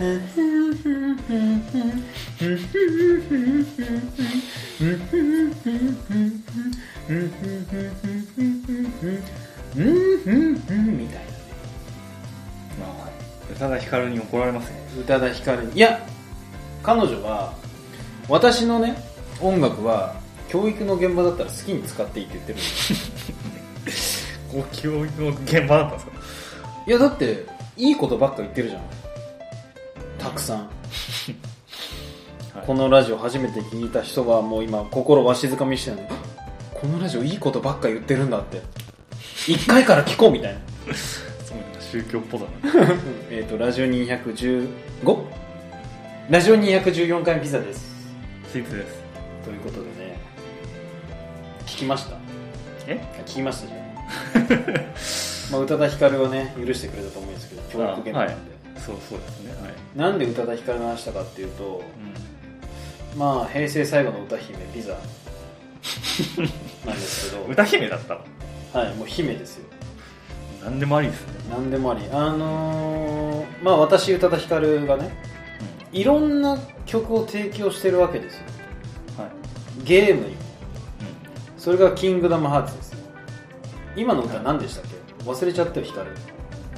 みたいな。ねまあ宇多田ヒカルに怒られますね宇多田ヒカルにいや彼女は私のね音楽は教育の現場だったら好きに使っていいって言ってる。んですご教育の現場だったんですか？いやだっていいことばっか言ってるじゃんたくさん、はい。このラジオ初めて聞いた人はもう今心わしづかみにしてるの。このラジオいいことばっか言ってるんだって。1回から聞こうみたいな。すごいな宗教っぽだな。えっとラジオ 215? ラジオ214回ピザです。スイーツです。ということでね。聞きました？え？聞きましたじゃん。まあ宇多田ヒカルはね許してくれたと思うんですけど教育現場なんで、そうそうですねはい、なんで宇多田ヒカルの話したかっていうとうまあ平成最後の歌姫ピザ。なんですけど。ん、歌姫だったの？はいもう姫ですよ。何でもありですね、何でもあり。あのーまあ私宇多田ヒカルがねいろんな曲を提供してるわけですよ。はい。ゲームに。もそれが「キングダムハーツ」ですよ。今の歌何でしたっけ？忘れちゃったよヒカル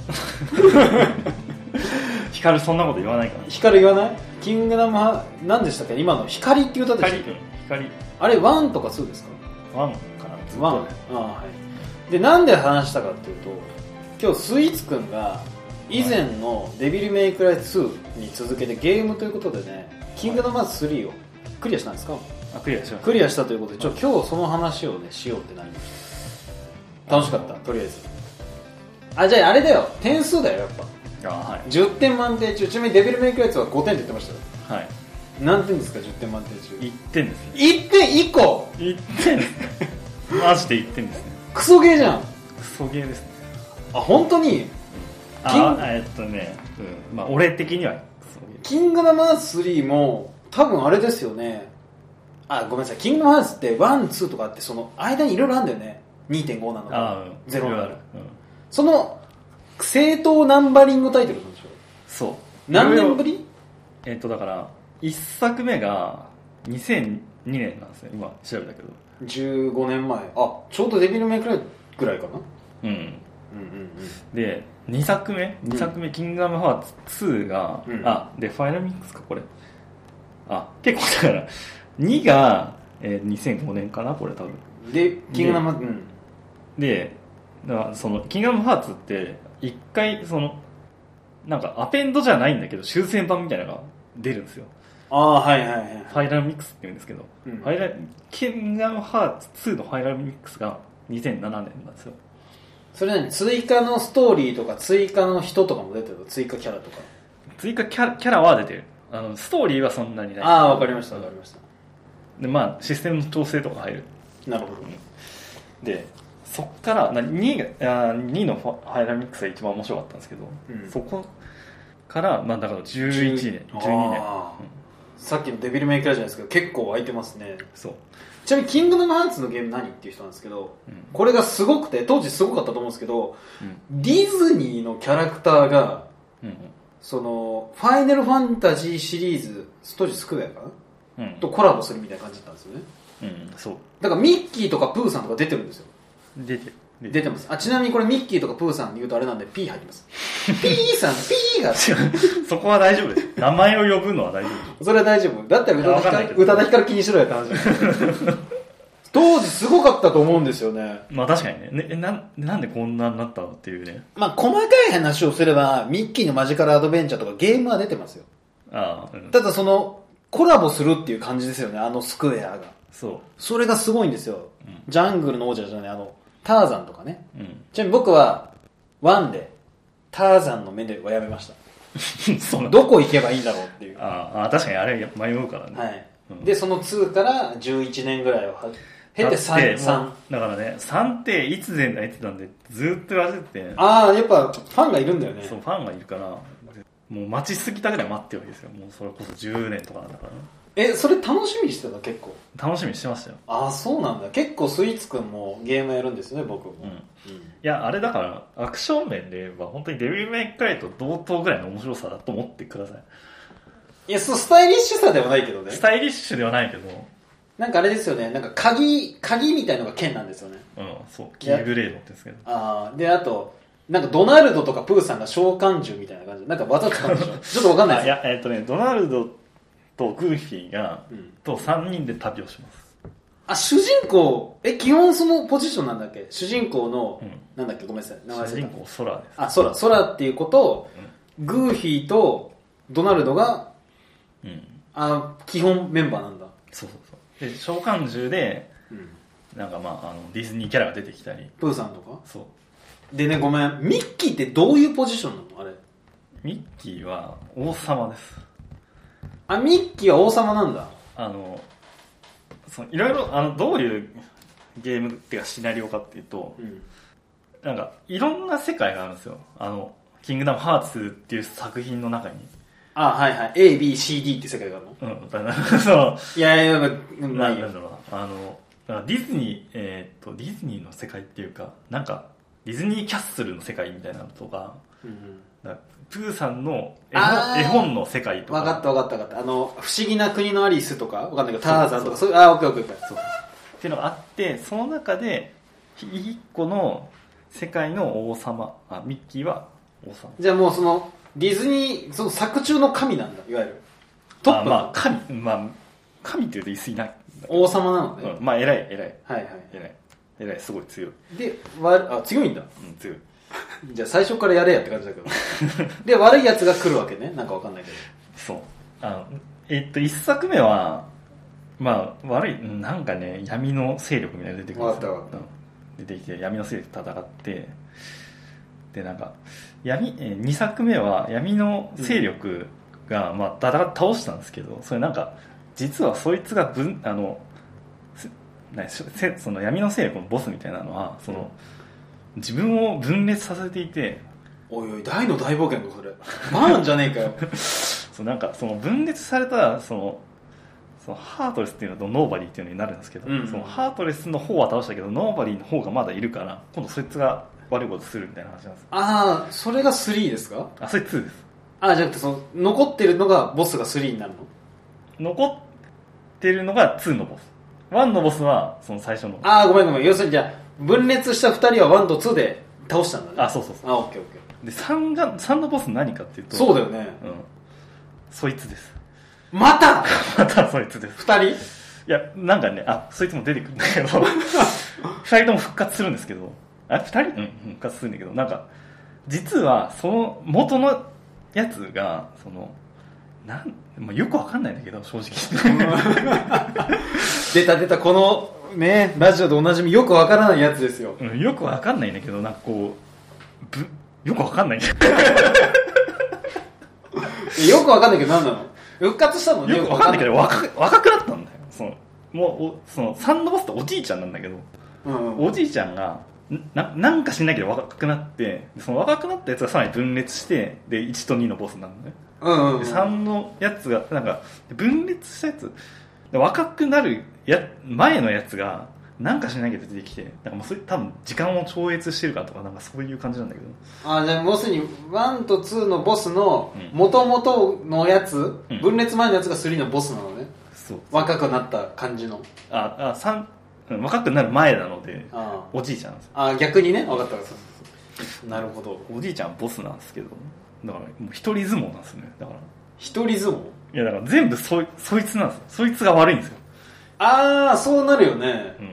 ヒカルそんなこと言わないから。ヒカル言わない？キングダムハ何でしたっけ？今の。光っていう歌でしたっ光け光あれ1とか2ですか？ワンかな。ワン。ああはい。でなんで話したかっていうと今日スイーツくんが以前の「デビルメイクライ2」に続けてゲームということでね「キングダムハーツ3」をクリアしたんですか？あクリアしました。クリアしたということでちょ今日その話をねしようってなりました。楽しかったとりあえず。あじゃああれだよ。点数だよやっぱあはい。10点満点中ちなみにデビルメイクライ2は5点って言ってましたよ。はい。何点ですか10点満点中？1点ですね1点1個！1点マジで1点ですね。クソゲーじゃん。クソゲーですね。あ本当に？あえっとね、うん、まあ俺的には。キングダムハーツ3も多分あれですよね。あごめんなさい。キングダムハーツって12とかってその間にいろいろあるんだよね。2.5なのあかうん0なのか。その正当ナンバリングタイトルなんでしょそう。何年ぶり？りえっとだから1作目が2002年なんですね今調べたけど ?15 年前。あちょうどデビルメイクライぐらいかな？うん。うんうんで2作目2作目、キングダムハーツ2が、うん。あでファイナルミックスかこれ。あ結構だから2が、えー2005年かなこれ多分。うんでキングダムハーツうん。でだからそのキングダムハーツって一回そのなんかアペンドじゃないんだけど修正版みたいなのが出るんですよ。ああはいはいはいファイナルミックスって言うんですけど、うん。ファイナルキングダムハーツ2のファイナルミックスが2007年なんですよ。それ何？追加のストーリーとか追加の人とかも出てる追加キャラとか。追加キャラキャラは出てる。あのストーリーはそんなにない。ああわかりましたわかりました。でまあシステムの調整とか入る。なるほど。でそっからな 2, があ2のファファイナルミックスが一番面白かったんですけど、うん。そこからまあだから11年12年、うん。さっきのデビルメイクライじゃないですけど結構空いてますね。そう、ちなみにキングダムハーツのゲーム何っていう人なんですけどうん。これがすごくて当時すごかったと思うんですけどうん。ディズニーのキャラクターがうんそのファイナルファンタジーシリーズ当時スクエアかな？うん。とコラボするみたいな感じだったんですよね。うんそう。だからミッキーとかプーさんとか出てるんですよ出てる。出てます。あちなみにこれミッキーとかプーさんで言うとあれなんで P 入ってます。P さん P が。そこは大丈夫です。名前を呼ぶのは大丈夫それは大丈夫。だったら宇多田ヒカル宇多田ヒカル気にしろよって話。当時すごかったと思うんですよね。まあ確かにね。ねえなんなんでこんなになったのっていうね。まあ細かい話をすればミッキーのマジカルアドベンチャーとかゲームは出てますよ。ああ、うん、ただそのコラボするっていう感じですよね。あのスクエアが。そそれがすごいんですよ、うん。ジャングルの王者じゃないあのターザンとかね。ううん。ちなみに僕は1でターザンの目ではやめました。どこ行けばいいんだろうっていう。ああ確かにあれ迷うからね、はい、うん。でその2から11年ぐらいを経てだって3も三うだからね3っていつで泣いてたんでずっと言われてて。ああやっぱファンがいるんだよね。そうファンがいるからもう待ちすぎたぐらい待ってるわけですよ。もうそれこそ10年とかなんだからねえそれ楽しみにしてた？結構。楽しみにしてましたよ。ああそうなんだ。結構スイーツくんもゲームやるんですね僕も、うん。いやあれだからアクション面で言えば本当にデビルメイクライと同等ぐらいの面白さだと思ってください。いやそうスタイリッシュさではないけどね。スタイリッシュではないけど。なんかあれですよね。なんか鍵鍵みたいのが剣なんですよね。うんそう。キーブレードって言うんですけど。ああであとなんかドナルドとかプーさんが召喚獣みたいな感じ。でなんか技使うんでしょ？ちょっとわかんないですあいやえっ、とねドナルドとグーフィーが、うん。と3人で旅をします。あ主人公え基本そのポジションなんだっけ？主人公の、うん。なんだっけ？ごめんなさい。名前忘れた。主人公ソラです。あソラソラっていう子と、グーフィーとドナルドがうん。あ基本メンバーなんだ、そうそうそう。で召喚獣でうん、なんかまああのディズニーキャラが出てきたり。プーさんとか？そう。でねごめん。ミッキーってどういうポジションなの？あれ。ミッキーは王様ですあミッキーは王様なんだ。あのそのいろいろあのどういうゲームっていうかシナリオかっていうとうん。なんかいろんな世界があるんですよ。あの「キングダムハーツ」っていう作品の中に。あはいはい。ABCD って世界があるの？うん。だからそのいやいやまあなんだろうな。あのディズニーえーっとディズニーの世界っていうかなんかディズニーキャッスルの世界みたいなのとかうんプーさんの絵本絵本の世界とか。分かった分かった分かった。あの不思議な国のアリスとか？分かんないけどターザンとか。そういうあオッケーオッケーオッケー。そうっていうのがあってその中で一個の世界の王様あミッキーは王様。じゃあもうそのディズニーその作中の神なんだいわゆる。トップまあ神。まあ神っていうと言い過ぎな。い王様なのね、うん、まあ偉い偉い。はいは偉い。偉いすごい強い、いでわあ強いんだ。うん、強い じゃあ最初からやれやって感じだけど。で悪いやつが来るわけね。なんか分かんないけど。そう。あのえっと一作目はまあ悪いうんなんかね闇の勢力みたいなの出てくるんです出てきて闇の勢力と戦って。でなんか闇え2作目は闇の勢力が、まあ戦っ倒したんですけどそれなんか実はそいつが分あのその闇の勢力のボスみたいなのはその自分を分裂させていて。おいおいダイの大冒険かそれ。バーンじゃねえかよ。そうなんかその分裂されたそのそのハートレスっていうのとノーバディっていうのになるんですけど、うん。そのハートレスの方は倒したけどノーバディの方がまだいるから今度そいつが悪いことするみたいな話なんですああそれが3ですか？あそれ2です。ああじゃなくてその残ってるのがボスが3になるの？残ってるのが2のボス。1のボスはその最初の。ああごめんごめん。要するにじゃあ分裂した2人は1と2で倒したんだね。あそうそうそう。あオッケーオッケー。で3が3のボス何かっていうと。そうだよね。うん。そいつです。また？またそいつです。2人？いやなんかねあそいつも出てくるんだけど。二人とも復活するんですけど。あ二人？うん復活するんだけど。なんか実はその元のやつがそのなん、まあ、よくわかんないんだけど正直。出た出たこのねラジオでおなじみよくわからないやつですよ。うんよくわかんないんだけどなんかこうぶよくわかんない。ん だよくわかんないけど何なの？復活したの？よよくわかんないけど若く若くなったんだよ。そのもうおそのサンドボスっておじいちゃんなんだけどうんうん。おじいちゃんがななんかしないけど若くなってでその若くなったやつがさらに分裂してで1と2のボスになるのね。うんうんで3のやつがなんか分裂したやつ。で若くなるや前のやつがなんかしないけど出てきてなんかもうそれ多分時間を超越してるかとかなんかそういう感じなんだけど。あじゃあ要するに1と2のボスのうん。元々のやつ、うん。分裂前のやつが3のボスなのね。そう。若くなった感じの。ああ三うん若くなる前なのであおじいちゃんなんですよ。あ逆にね。分かった分かった。なるほど。おじいちゃんはボスなんですけど。だからもう一人相撲なんですね。だから。一人相撲？いやだから全部そいそいつなんですよ。そいつが悪いんですよ、ああそうなるよね。うん、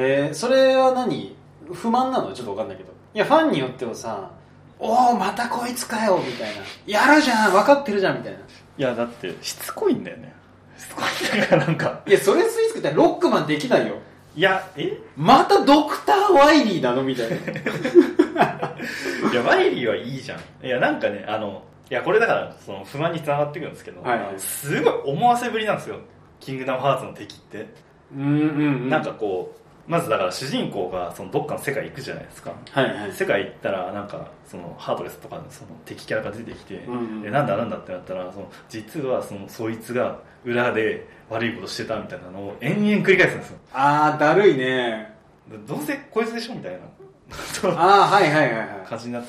へえそれは何？不満なの？ちょっと分かんないけど。いやファンによってはさおおまたこいつかよみたいな。やるじゃん分かってるじゃんみたいな。いやだってしつこいんだよね。しつこいんだからなんか。いやそれスイーツってロックマンできないよ。いやえ？またドクター・ワイリーなの？みたいな。いやワイリーはいいじゃん。いやなんかねあのいやこれだからその不満につながってくるんですけど、はいはい。すごい思わせぶりなんですよキングダムハーツの敵って、うんうん、うん、なんかこまずだから主人公がそのどっかの世界行くじゃないですか。はいはい。世界行ったらなんかそのハードレスとかのその敵キャラが出てきて、うんうんでなんだなんだってなったらその実はそのそいつが裏で悪いことしてたみたいなのを延々繰り返すんですよ。ああだるいね。でどうせこいつでしょみたいな。ああはいはいはいはい。感じになって。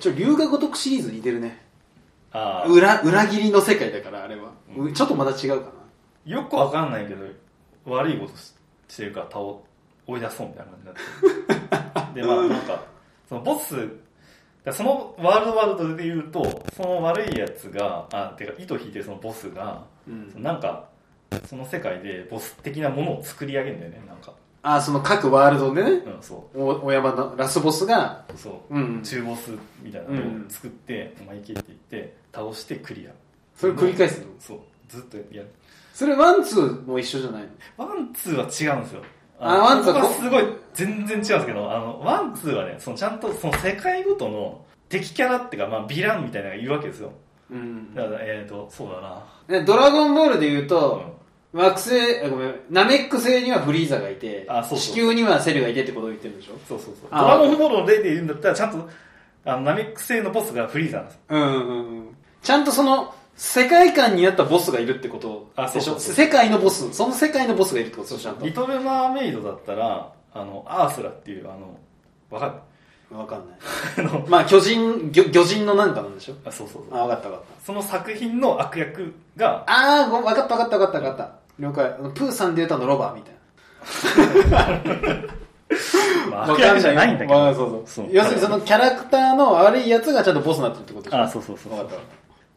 ちょ龍が如くシリーズ似てるね。ああ裏裏切りの世界だからあれは、うちょっとまた違うかよくわかんないけど悪いことししてるから倒追い出そうみたいな感じになって。でまあなんかそのボスだそのワールドワールドで言うとその悪いやつがあてか糸引いてるそのボスが、な、うん、なんかその世界でボス的なものを作り上げるんだよねなんか。ああその各ワールドでね？うんそおお山のラスボスが？うそう。うん。中ボスみたいなのを作って、お前行けって言って倒してクリア。それ繰り返すの？そうずっとやるそれ one two も一緒じゃないの？ one two は違うんですよ。あ one two はすごい全然違うんですけど、あの、 one two はね、そのちゃんとその世界ごとの敵キャラっていうか、まあ、ヴィランみたいなのがいるわけですよ。うんだから、えっ、ー、と、そうだな。でドラゴンボールで言ううと、ん惑星あごめんナメック星にはフリーザがいてあそうそう地球にはセルがいてってことを言ってるんでしょ？そうそうそう。あドラゴンボールの例で言うんだったら、ちゃんと、あの、ナメック星のボスがフリーザなんですよ。うんうんうんちゃんとその世界観にあったボスがいるってことあでしょそうそう。そう世界のボス。その世界のボスがいるってことでしょ？ちゃんとリトル・マーメイドだったら、あの、アースラっていう、あの、わかる？わかんない。あの、まあ巨人魚魚人のなんかなんでしょ？あ、そうそうそう。あ分かった分かっその作品の悪役が、たああ分かった分かった分かった分かった。了解。プーさんで言うとあのロバみたいな。まあ、悪役じゃないんだけど。まあそうそう。そう。要するにそのキャラクターの悪いやつがちゃんとボスになってるってことでしょ？あ、そうそうそう。分かった分かっ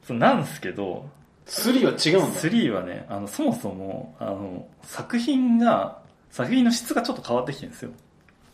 そうなんですけど、た3は違うんだ3はね、あの、そもそも、あの、作品が、作品の質がちょっと変わってきてるんですよ。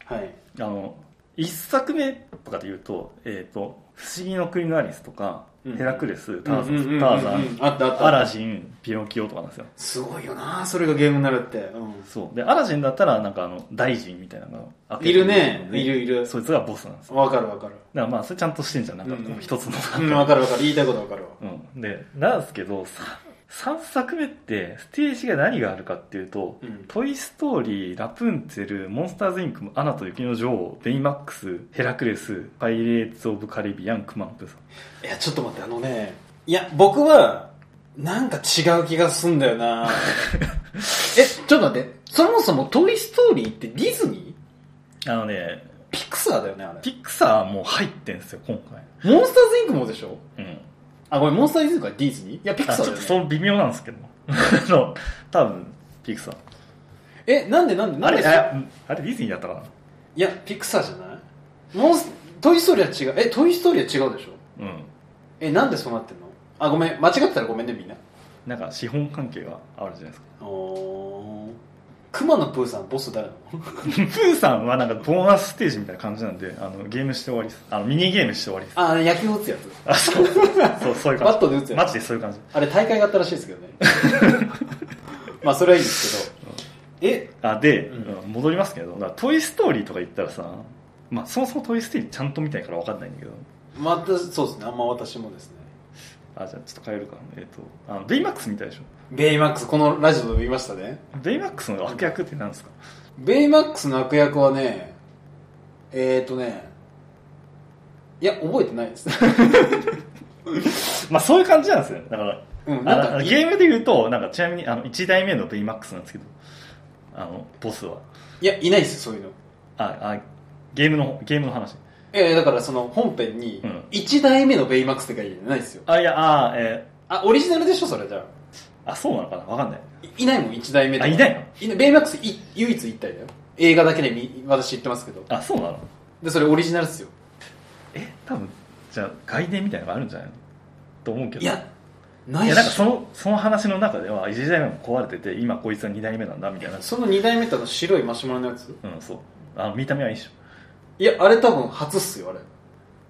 はいあの、一作目とかで言うと、えっ、と、不思議の国のアリスとか、うんヘラクレス、ターザン、アラジン、ピノキオとかなんですよ。すごいよなそれがゲームになるって、うんそう。で、アラジンだったら、なんかあの、大臣みたいなのがいるねでいるいるそいつがボスなんですよ。わかるわかる。だからまあ、それちゃんとしてんじゃん。なんか、うんうん一つの。うん、わかるわかる。言いたいことわかるわ。うん。で、なんですけど、さ3作目って、ステージが何があるかっていうと、うんトイ・ストーリー、ラプンツェル、モンスターズ・インク、アナと雪の女王、ベイマックス、ヘラクレス、パイレーツ・オブ・カリビアン、くまのプーさん。いや、ちょっと待って、あのね、いや、僕は、なんか違う気がすんだよな え、ちょっと待って、そもそもトイ・ストーリーってディズニー？あのね、ピクサーだよね、あれ。ピクサーも入ってんすよ、今回。モンスターズ・インクもでしょ？うん。あ、ごめん、モンスターズ・インクはディズニー？いや、ピクあちょっと。そう微妙なんですけど。あの、多分、ピクサー。え、なんでなんでなあれ、んでああれディズニーだったかな？いや、ピクサーじゃない？モンス、トイ・ストーリーは違う。え、トイ・ストーリーは違うでしょ？うん。え、なんでそうなってんの？あ、ごめん、間違ってたらごめんね、みんな。なんか資本関係があるじゃないですか。おー。熊野プーさん、ボス誰なの？プーさんはなんかボーナスステージみたいな感じなんで、あの、ゲームして終わりです。あの、ミニゲームして終わりです。あ、野球打つやつ。あ、そう、そう、そういう感じ。バットで打つやつマジでそういう感じ。あれ大会があったらしいですけどね。まあそれはいいですけど。え、あ、で、う戻りますけど、トイストーリーとか言ったらさ、まあ、そもそもトイストーリーちゃんと見てないから分かんないんだけど、また、そうですね。あんま私もですね。あ、じゃあちょっと変えるか。えっ、と、あの、ベイマックス見たでしょベイマックス、このラジオで見ましたね。ベイマックスの悪役って何ですか？ベイマックスの悪役はね、えーとね、いや、覚えてないです。まあ、そういう感じなんですよ。だから、うん、あなんか、のゲームで言うと、なんかちなみにあの1代目のベイマックスなんですけど、あの、ボスは。いや、いないですよ、そういうの。あ、あ、ゲームの、ゲームの話。えー、だからその本編にうん、1代目のベイマックスって書いてないですよ。あ、いや、あ、えあ、オリジナルでしょ、それじゃあ。ーあ、そうなのかな？わかんない。いいないもん、1代目とかあいないの？いベイマックスい唯一1体だよ。映画だけでみ私言ってますけど。あ、そうなの？で、それオリジナルですよ。え、多分、じゃあ、外伝みたいなのがあるんじゃないの？と思うけど。いや、ないいや、しなんかその、その話の中では、1代目も壊れてて、今こいつは2代目なんだ、みたいな。その2代目ってあの白いマシュマロのやつ？うん、そう。あの、見た目は一緒。いや、あれ多分初っすよ、あれ。い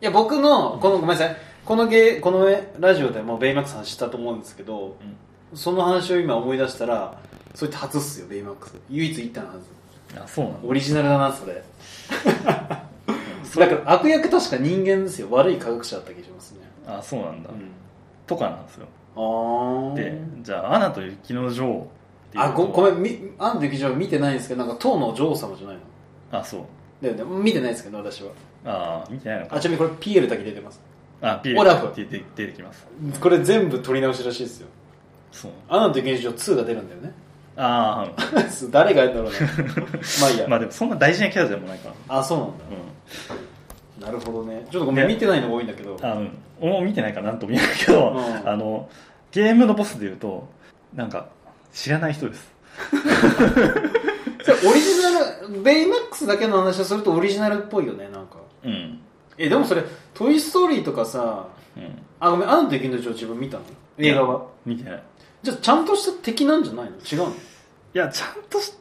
や、僕の、この、ごめんなさい。このゲー、このラジオでもベイマックス話したと思うんですけど、その話を今思い出したら、それって初っすよ、ベイマックス。唯一言ったのはず。あ、そうなのオリジナルだな、それ。だから悪役確か人間ですよ。悪い科学者だった気がしますね。あ、そうなんだ。うん。とかなんですよ。あー。で、じゃあ、アナと雪の女王あごごめんみアンの劇場見てないんですけどなんか唐の女王様じゃないの？あそうだよね見てないですけど私は。ああ見てないのか。あちなみにこれ PL だけ出てます。あピーオラフ。出て出てきます。これ全部撮り直しらしいですよ。そう。アナと劇場2が出るんだよね。あ 誰がやるんだろうね まあいいや、あまあでもそんな大事なキャラでもないから。あそうなんだ。うん。なるほどね。ちょっとごめん見てないのが多いんだけど。あうん。俺も見てないからなんとも言えないけど、うん。あのゲームのボスでいうとなんか知らない人です それオリジナルベイマックスだけの話をするとオリジナルっぽいよねなんか。うん。えでもそれ「トイ・ストーリー」とかさうん。あごめんアナと劇場自分見たの？映画は。見てない。じゃあちゃんとした敵なんじゃないの？違うの？いやちゃんとし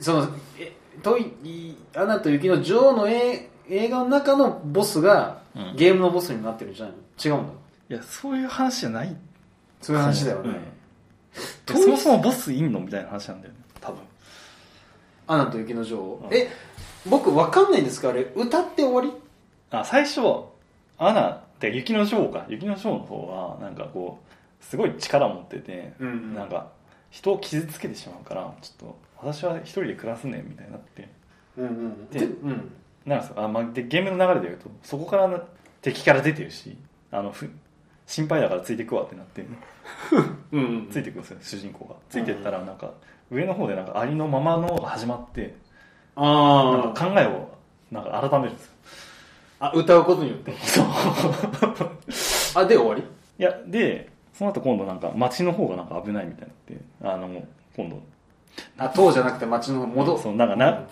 そのえトイいアナと雪の女王の映映画の中のボスが、うん。ゲームのボスになってるんじゃないの？違うんだ。いやそういう話じゃない。そういう話だよね、うん。そもそもボスいんの？みたいな話なんだよね。多分アナと雪の女王、うん。え僕わかんないんですか？あれ歌って終わり？あ最初アナって雪の女王か。雪の女王の方はなんかこうすごい力を持ってて、うんうん。なんか人を傷つけてしまうからちょっと私は一人で暮らすねみたいになって。うんうんででうん。なんですよあ、まあ、でゲームの流れで言うとそこからの敵から出てるしあのふ心配だからついてくわってなって うんうんついてくんですよ主人公が。ついてったらなんか上の方でなんかありのままのが始まってなんあか考えをなんか改めるんですよ。ああ歌うことによって。そう。あで終わり？いやでその後今度なんか街の方がなんか危ないみたいになってあの今度。あ塔じゃなくて街の方戻そうなんかな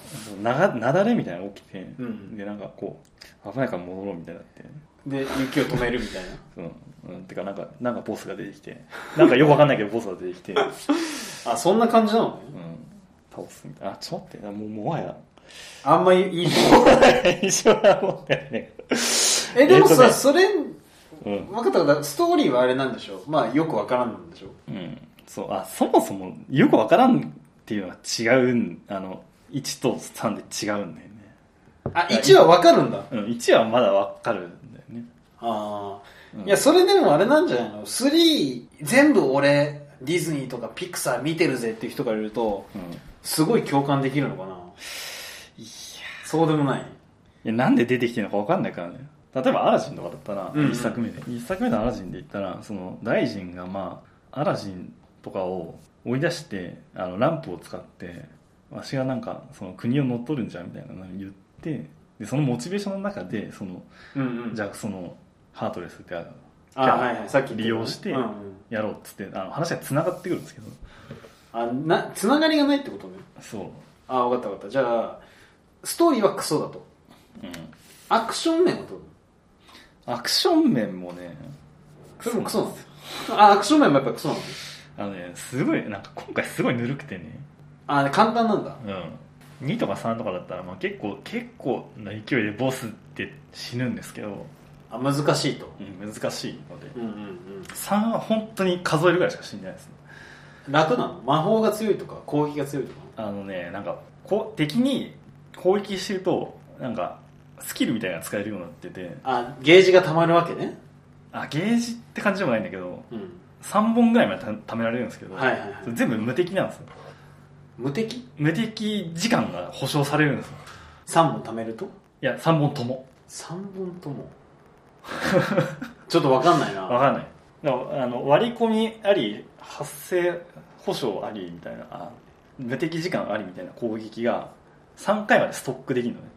ながなだれみたいなのが起きて、うん。でなんかこう危ないから戻ろうみたいになってで雪を止めるみたいな。うん、うん、てかなんかなんかボスが出てきて。なんかよくわかんないけどボスが出てきて、うん、あそんな感じなのね。倒すみたいな。あちょっと待って。もうもはや。あんまりいい一緒は思ってないね。えでもさ、えっとね。それうん、分かった分かった。ストーリーはあれなんでしょまあよくわからんなんでしょう。ん、そう。あそもそもよくわからんっていうのが違うんあの1と3で違うんだよね。あ1はわかるんだ。うん、1はまだわかるん。ああ、うんいやそれでもあれなんじゃないの？3全部俺ディズニーとかピクサー見てるぜっていう人からいるとうん。いすごい共感できるのかな？そうでもないや、なんで出てきてるのかわかんないからね。例えばアラジンとかだったら、うんうん一作目で。一作目のアラジンで言ったら、その、大臣がまあ、アラジンとかを追い出して、あの、ランプを使って、わしがなんか、その国を乗っ取るんじゃんみたいなのを言って、で、そのモチベーションの中で、その、うんうんじゃあその、ハートレスってあるあはいはい。さっき利用してやろうっつって、あの、話が繋がってくるんですけど、あなつながりがないってことね。そう。あ分かった分かった。じゃあストーリーはクソだと。うん。アクション面はどう？アクション面もね、それもクソなのあアクション面もやっぱクソなのあのね、すごい、なんか今回すごいぬるくてね、あ簡単なんだ。うん。2とか3とかだったら、まあ結構、結構な勢いでボスって死ぬんですけど、あ難しいと。うん、難しいので、うんうんうん。3は本当に数えるぐらいしか死んでないですね。楽なの？魔法が強いとか攻撃が強いとか？あのね、なんか、こう、敵に攻撃してると、なんか、スキルみたいなのが使えるようになってて、あゲージが溜まるわけね。あ、ゲージって感じでもないんだけど、うん。3本ぐらいまでた貯められるんですけど、はいはいはい。全部無敵なんですよ。無敵？無敵時間が保証されるんですよ。3本貯めると？いや、3本とも。3本とも ちょっと分かんないなわかんない。でもあの割り込みあり、発生保証ありみたいな、あ無敵時間ありみたいな攻撃が3回までストックできるのね。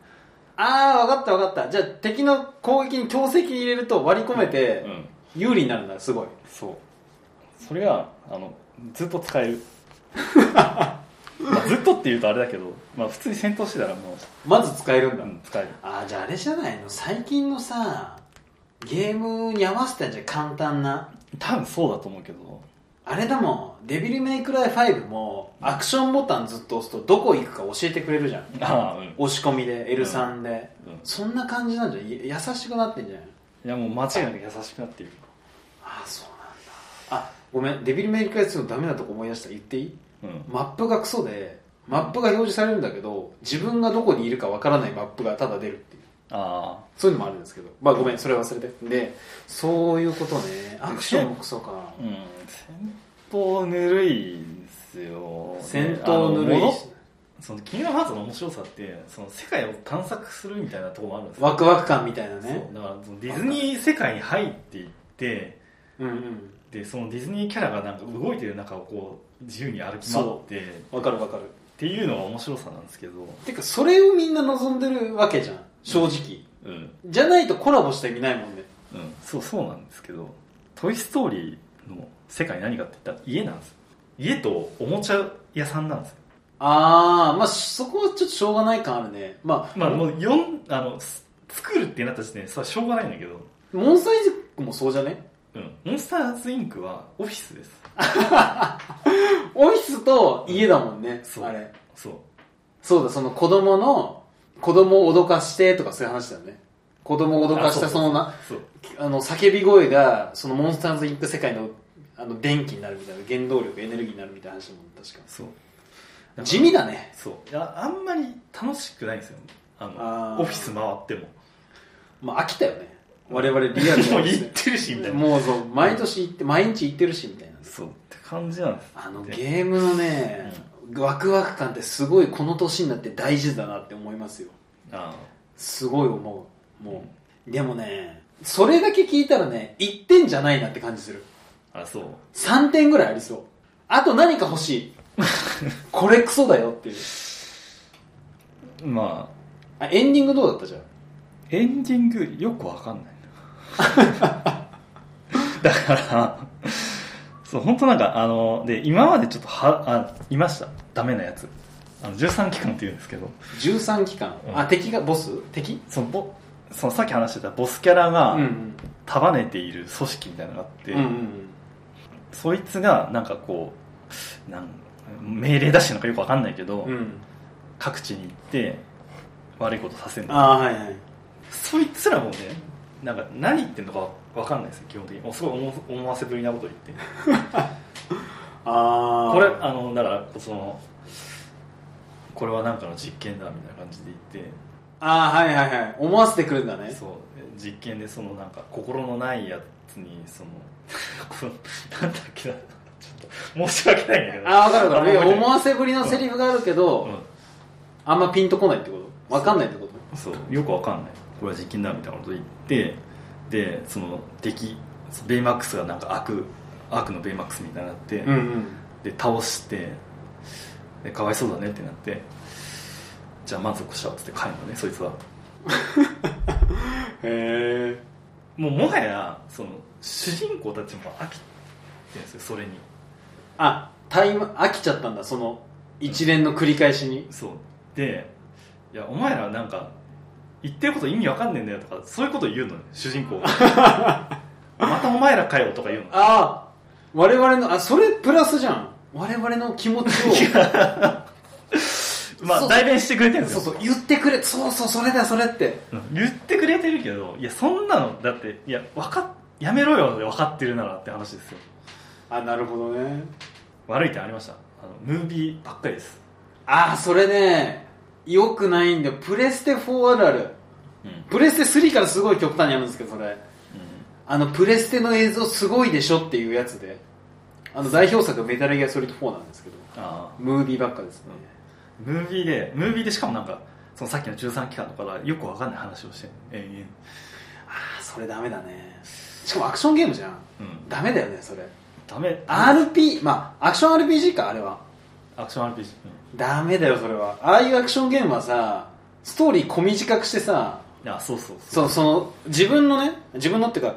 ああ分かった分かったじゃあ敵の攻撃に強制入れると割り込めてうん。有利になるんだすごいそう。それが、あの、ずっと使える。まあ、ずっとって言うとあれだけど、まあ普通に戦闘してたらもまず使えるんう、だ、うん、使える。ああじゃああれじゃないの？最近のさゲームに合わせたんじゃん簡単な？多分そうだと思うけど、あれだもん。デビルメイクライ5もアクションボタンずっと押すとどこ行くか教えてくれるじゃん。ああ、うん。押し込みで L3 で、うん。そんな感じなんじゃん。や優しくなってんじゃない？いやもう間違いなく優しくなっている。ああそうなんだ。あごめん。デビルメイクライ2のダメなとこ思い出した。言っていい？うん。マップがクソでマップが表示されるんだけど自分がどこにいるかわからないマップがただ出るっていうあそういうのもあるんですけど。まあごめんそれ忘れて。でそういうことね。アクションもクソか。あ。うん。戦闘ぬるいんですよ。戦闘ぬるいし。そのキングハーツの面白さってその世界を探索するみたいなところもあるんですよ。ワクワク感みたいなね。だからそのディズニー世界に入っていってうんうん。でそのディズニーキャラがなんか動いてる中をこう自由に歩き回ってっわかるわかる。ていうのが面白さなんですけど。てかそれをみんな望んでるわけじゃん正直、うん。じゃないとコラボした意味ないもんね。うん。そうそうなんですけど「トイ・ストーリー」の世界何かって言ったら家なんですよ。家とおもちゃ屋さんなんですよ。ああまあそこはちょっとしょうがない感あるね。まあ、まあもうよんあのす作るってなった時点でそれはしょうがないんだけど。モンスターイズクもそうじゃね？うん、モンスターズインクはオフィスです。オフィスと家だもんね、そう。あれ。そう。そうだその子供の子供を脅かしてとかそういう話だよね。子供を脅かしたあそのなあの叫び声がそのモンスターズインク世界のあの電気になるみたいな原動力エネルギーになるみたいな話だもん確か。そう。地味だね。そう。いやあんまり楽しくないんですよ。あのオフィス回っても。まあ飽きたよね。我々リアル もうに行ってるしみたいな。もうそう毎年行って毎日行ってるしみたいな。そう。って感じなんですあのでゲームのね、ワクワク感ってすごいこの年になって大事だなって思いますよ。あすごい思う。もう。でもねそれだけ聞いたらね1点じゃないなって感じする。ああそう。3点ぐらいありそう。あと何か欲しい。これクソだよっていう。まあ。あエンディングどうだったじゃん？エンディングよくわかんないな。だからそう本当なんかあので今までちょっとはあいました。ダメなやつ。あの13期間っていうんですけど。13期間、うん。あ敵がボス？敵？そのボそのさっき話してたボスキャラが束ねている組織みたいなのがあって、うんうんそいつがなんかこうなん命令出してるのかよくわかんないけど、うん。うん各地に行って悪いことさせるの。ああはいはい。そいつらもねなんか何言ってんのかわかんないですよ基本的に。もうすごい思思わせぶりなこと言って。ああこれあのだからそのこれはなんかの実験だみたいな感じで言って。ああはいはいはい。思わせてくるんだね。そう。実験でそのなんか心のないやつにその なんだっけな。ちょっと申し訳ないんだけど。ああ分かる分かる。思わせぶりのセリフがあるけど、うん。あんまピンとこないってこと？分かんないってこと？そう。よくわかんないこれは実験だみたいなこと言ってでその敵ベイマックスがなんか悪悪のベイマックスみたいになって、うんうん。で倒してでかわいそうだねってなってじゃあ満足したっつって帰るのねそいつは。へえもうもはやその主人公たちも飽きてるんですよそれに。あタイム飽きちゃったんだその一連の繰り返しに。そう。でいやお前らなんか言ってること意味わかんねえんだよとかそういうこと言うのよ主人公が。またお前らかよとか言うの。ああ我々のあそれプラスじゃん。我々の気持ちを。まあ代弁してくれてるんですよ。そうそう言ってくれそうそうそれだそれって。うん。言ってくれてるけどいやそんなのだっていやわかっやめろよで分かってるならって話ですよ。あなるほどね。悪い点ありました。あのムービーばっかりです。ああそれねよくないんだよプレステ4あるある。うん、プレステ3からすごい極端にあるんですけどそれ。あのプレステの映像すごいでしょっていうやつであの代表作がメタルギアソリッド4なんですけどムービーばっかですね、ムービーでムービーでしかもなんかそのさっきの13期間とかがよくわかんない話をしてる延々ああそれダメだね。しかもアクションゲームじゃん。うん。ダメだよねそれ。ダメ。RP まあアクション RPG かあれは。アクション RPG、ダメだよそれは。ああいうアクションゲームはさストーリー小短くしてさうん、いやそうそう。そのその自分のね自分のっていうか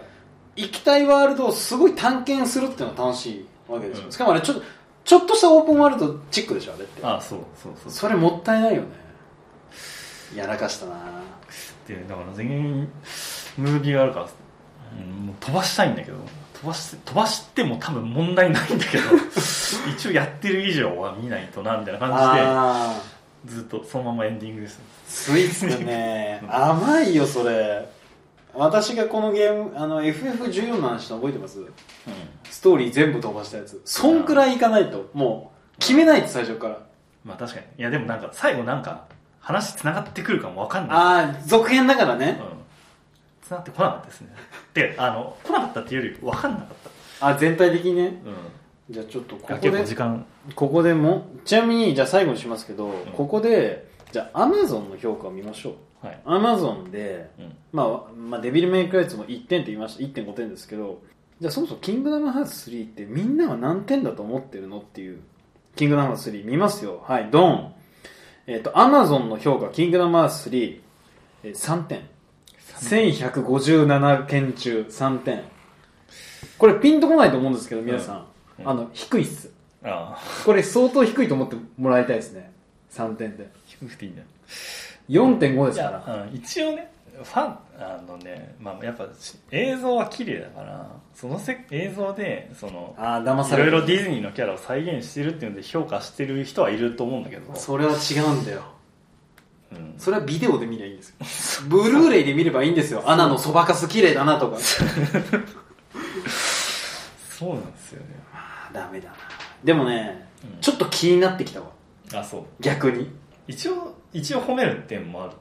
行きたいワールドをすごい探検するっていうのが楽しいわけでしょ、うん。しかもあれちょっとちょっとしたオープンワールドチックでしょあれって。あそうそう。そうそれもったいないよね。やらかしたな。でだから全然ムービーがあるから、うん、もう飛ばしたいんだけど飛ばし飛ばしても多分問題ないんだけど 一応やってる以上は見ないとなみたいな感じでずっとそのままエンディングです。スイーツね。うん。甘いよそれ。私がこのゲームあの FF14 の話覚えてます？うん。ストーリー全部飛ばしたやつ。そんくらいいかないと。もう決めないと最初から。まあ確かに。いやでもなんか最後なんか話つながってくるかもわかんない。ああ続編だからね。うんつながってこなかったですね。であの来なかったっていうより分かんなかっあ全体的にね。たうん。じゃあちょっとここあ結構で時間。ここでもちなみにじゃあ最後にしますけど、ん。ここでじゃあアマゾンの評価を見ましょう。はい、アマゾンで、うん。まあ、まあデビルメイクライツも1点って言いました。1.5点ですけどじゃあそもそもキングダムハーツ3ってみんなは何点だと思ってるのっていうキングダムハーツ3見ますよ。はいドン。えっ、とアマゾンの評価キングダムハーツ3、えー3点1157件中3点。これピンとこないと思うんですけど皆さん、うん。あの低いっす。ああ。これ相当低いと思ってもらいたいですね。3点で。低くていいんだよ4.5ですいから。や、うん一応ねファンあのね、まあ、やっぱ映像は綺麗だからそのせ映像でそのああ騙いされる。ろいろディズニーのキャラを再現してるっていうので評価してる人はいると思うんだけど、それは違うんだよ。うん、それはビデオで見りゃいいんですよ。ブルーレイで見ればいいんですよ。アナのそばかす綺麗だなとか。そうなんですよね、あーダメだな。でもねうん。ちょっと気になってきたわ。あそう。逆に。一応一応褒める点もある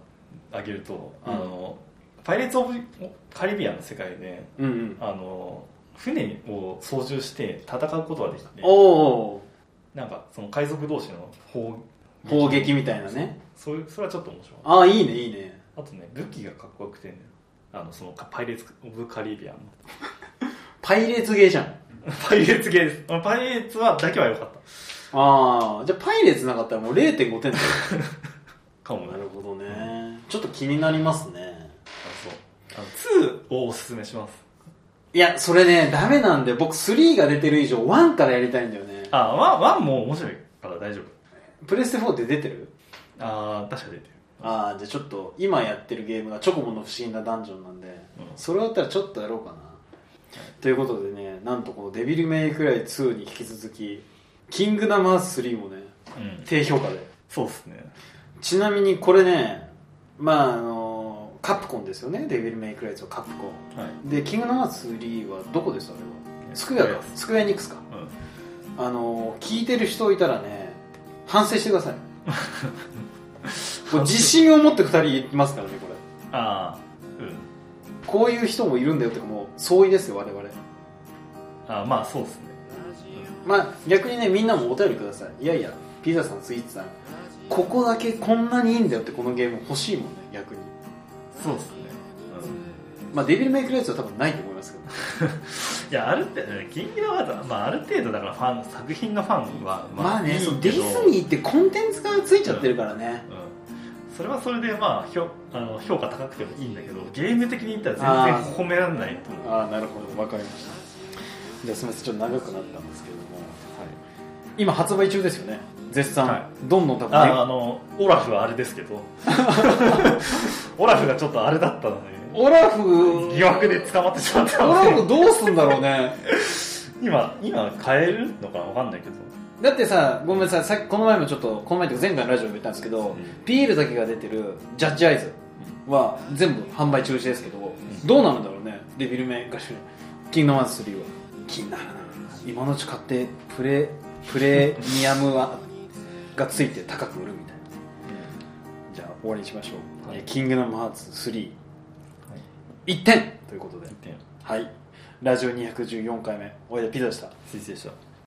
あげると、うん。あのパイレーツ・オブ・カリビアンの世界でうんうん。あの船を操縦して戦うことができておおなんかその海賊同士の砲砲撃みたいなねそういうそれはちょっと面白い。ああいいねいいね。あとね武器がかっこよくてね。あのそのパイレーツ・オブ・カリビアン。の パイレーツゲーじゃん。パイレーツゲーです。あパイレーツはだけは良かった。ああじゃあパイレーツなかったらもう0.5点だよ かもね。なるほどね。ちょっと気になりますね。あそう。あの2をおすすめします。いやそれねダメなんで僕3が出てる以上1からやりたいんだよね。あワンワンも面白いから大丈夫。プレステ4って出てる？ああ確か出てる。ああじゃあちょっと今やってるゲームがチョコボの不思議なダンジョンなんで、うん。それだったらちょっとやろうかな、ということでねなんとこの「デビルメイクライ2」に引き続き「キングダムハーツ3」もねうん。低評価で。そうっすね。ちなみにこれねまああのカプコンですよねデビルメイクライ2はカプコン。はい。で「キングダムハーツ3」はどこですあれは？スクエアだ。スクエアエニックスか。うん。あの聞いてる人いたらね反省してください これ自信を持って2人言ってますからねこれ。ああうん。こういう人もいるんだよってかもう相違ですよ我々。あまあそうっすね。まあ逆にねみんなもお便りください。いやいやピザさんスイーツさん。ここだけこんなにいいんだよってこのゲーム欲しいもんね逆に。そうっすね、まあデビルメイクライツは多分ないと思いますけど。うん、いやある程度ねキングダムハーツは、まあ、ある程度だからファン作品のファンはまあねいいそうディズニーってコンテンツがついちゃってるからね、うん、それはそれでまあ評あの評価高くてもいいんだけどゲーム的に言ったらあー。全然褒められないと思う。ああなるほど。分かりました。じゃあすみません。ちょっと長くなったんですけれども、今発売中ですよね。絶賛、はい。どんどん多分あねあのオラフはあれですけど。オラフがちょっとあれだったのでオラフ。疑惑で捕まってしまったオラフどうすんだろうね。今今変えるのか分かんないけど。だってさごめんなさい。さこの前もちょっとこの前とか前回のラジオも言ったんですけど、うん、ピールだけが出てるジャッジアイズは全部販売中止ですけど、うん、どうなるんだろうね。デビルメンかしキングダム3は。気になるな。今のうち買ってプレプレミアムはがついて高く売るみたいな、うん、じゃあ終わりにしましょう、はい、キングダムハーツ3 1点。ということで、はい、ラジオ214回目、おいでピザでした。先生でした。